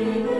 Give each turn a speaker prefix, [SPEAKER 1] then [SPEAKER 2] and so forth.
[SPEAKER 1] Amen.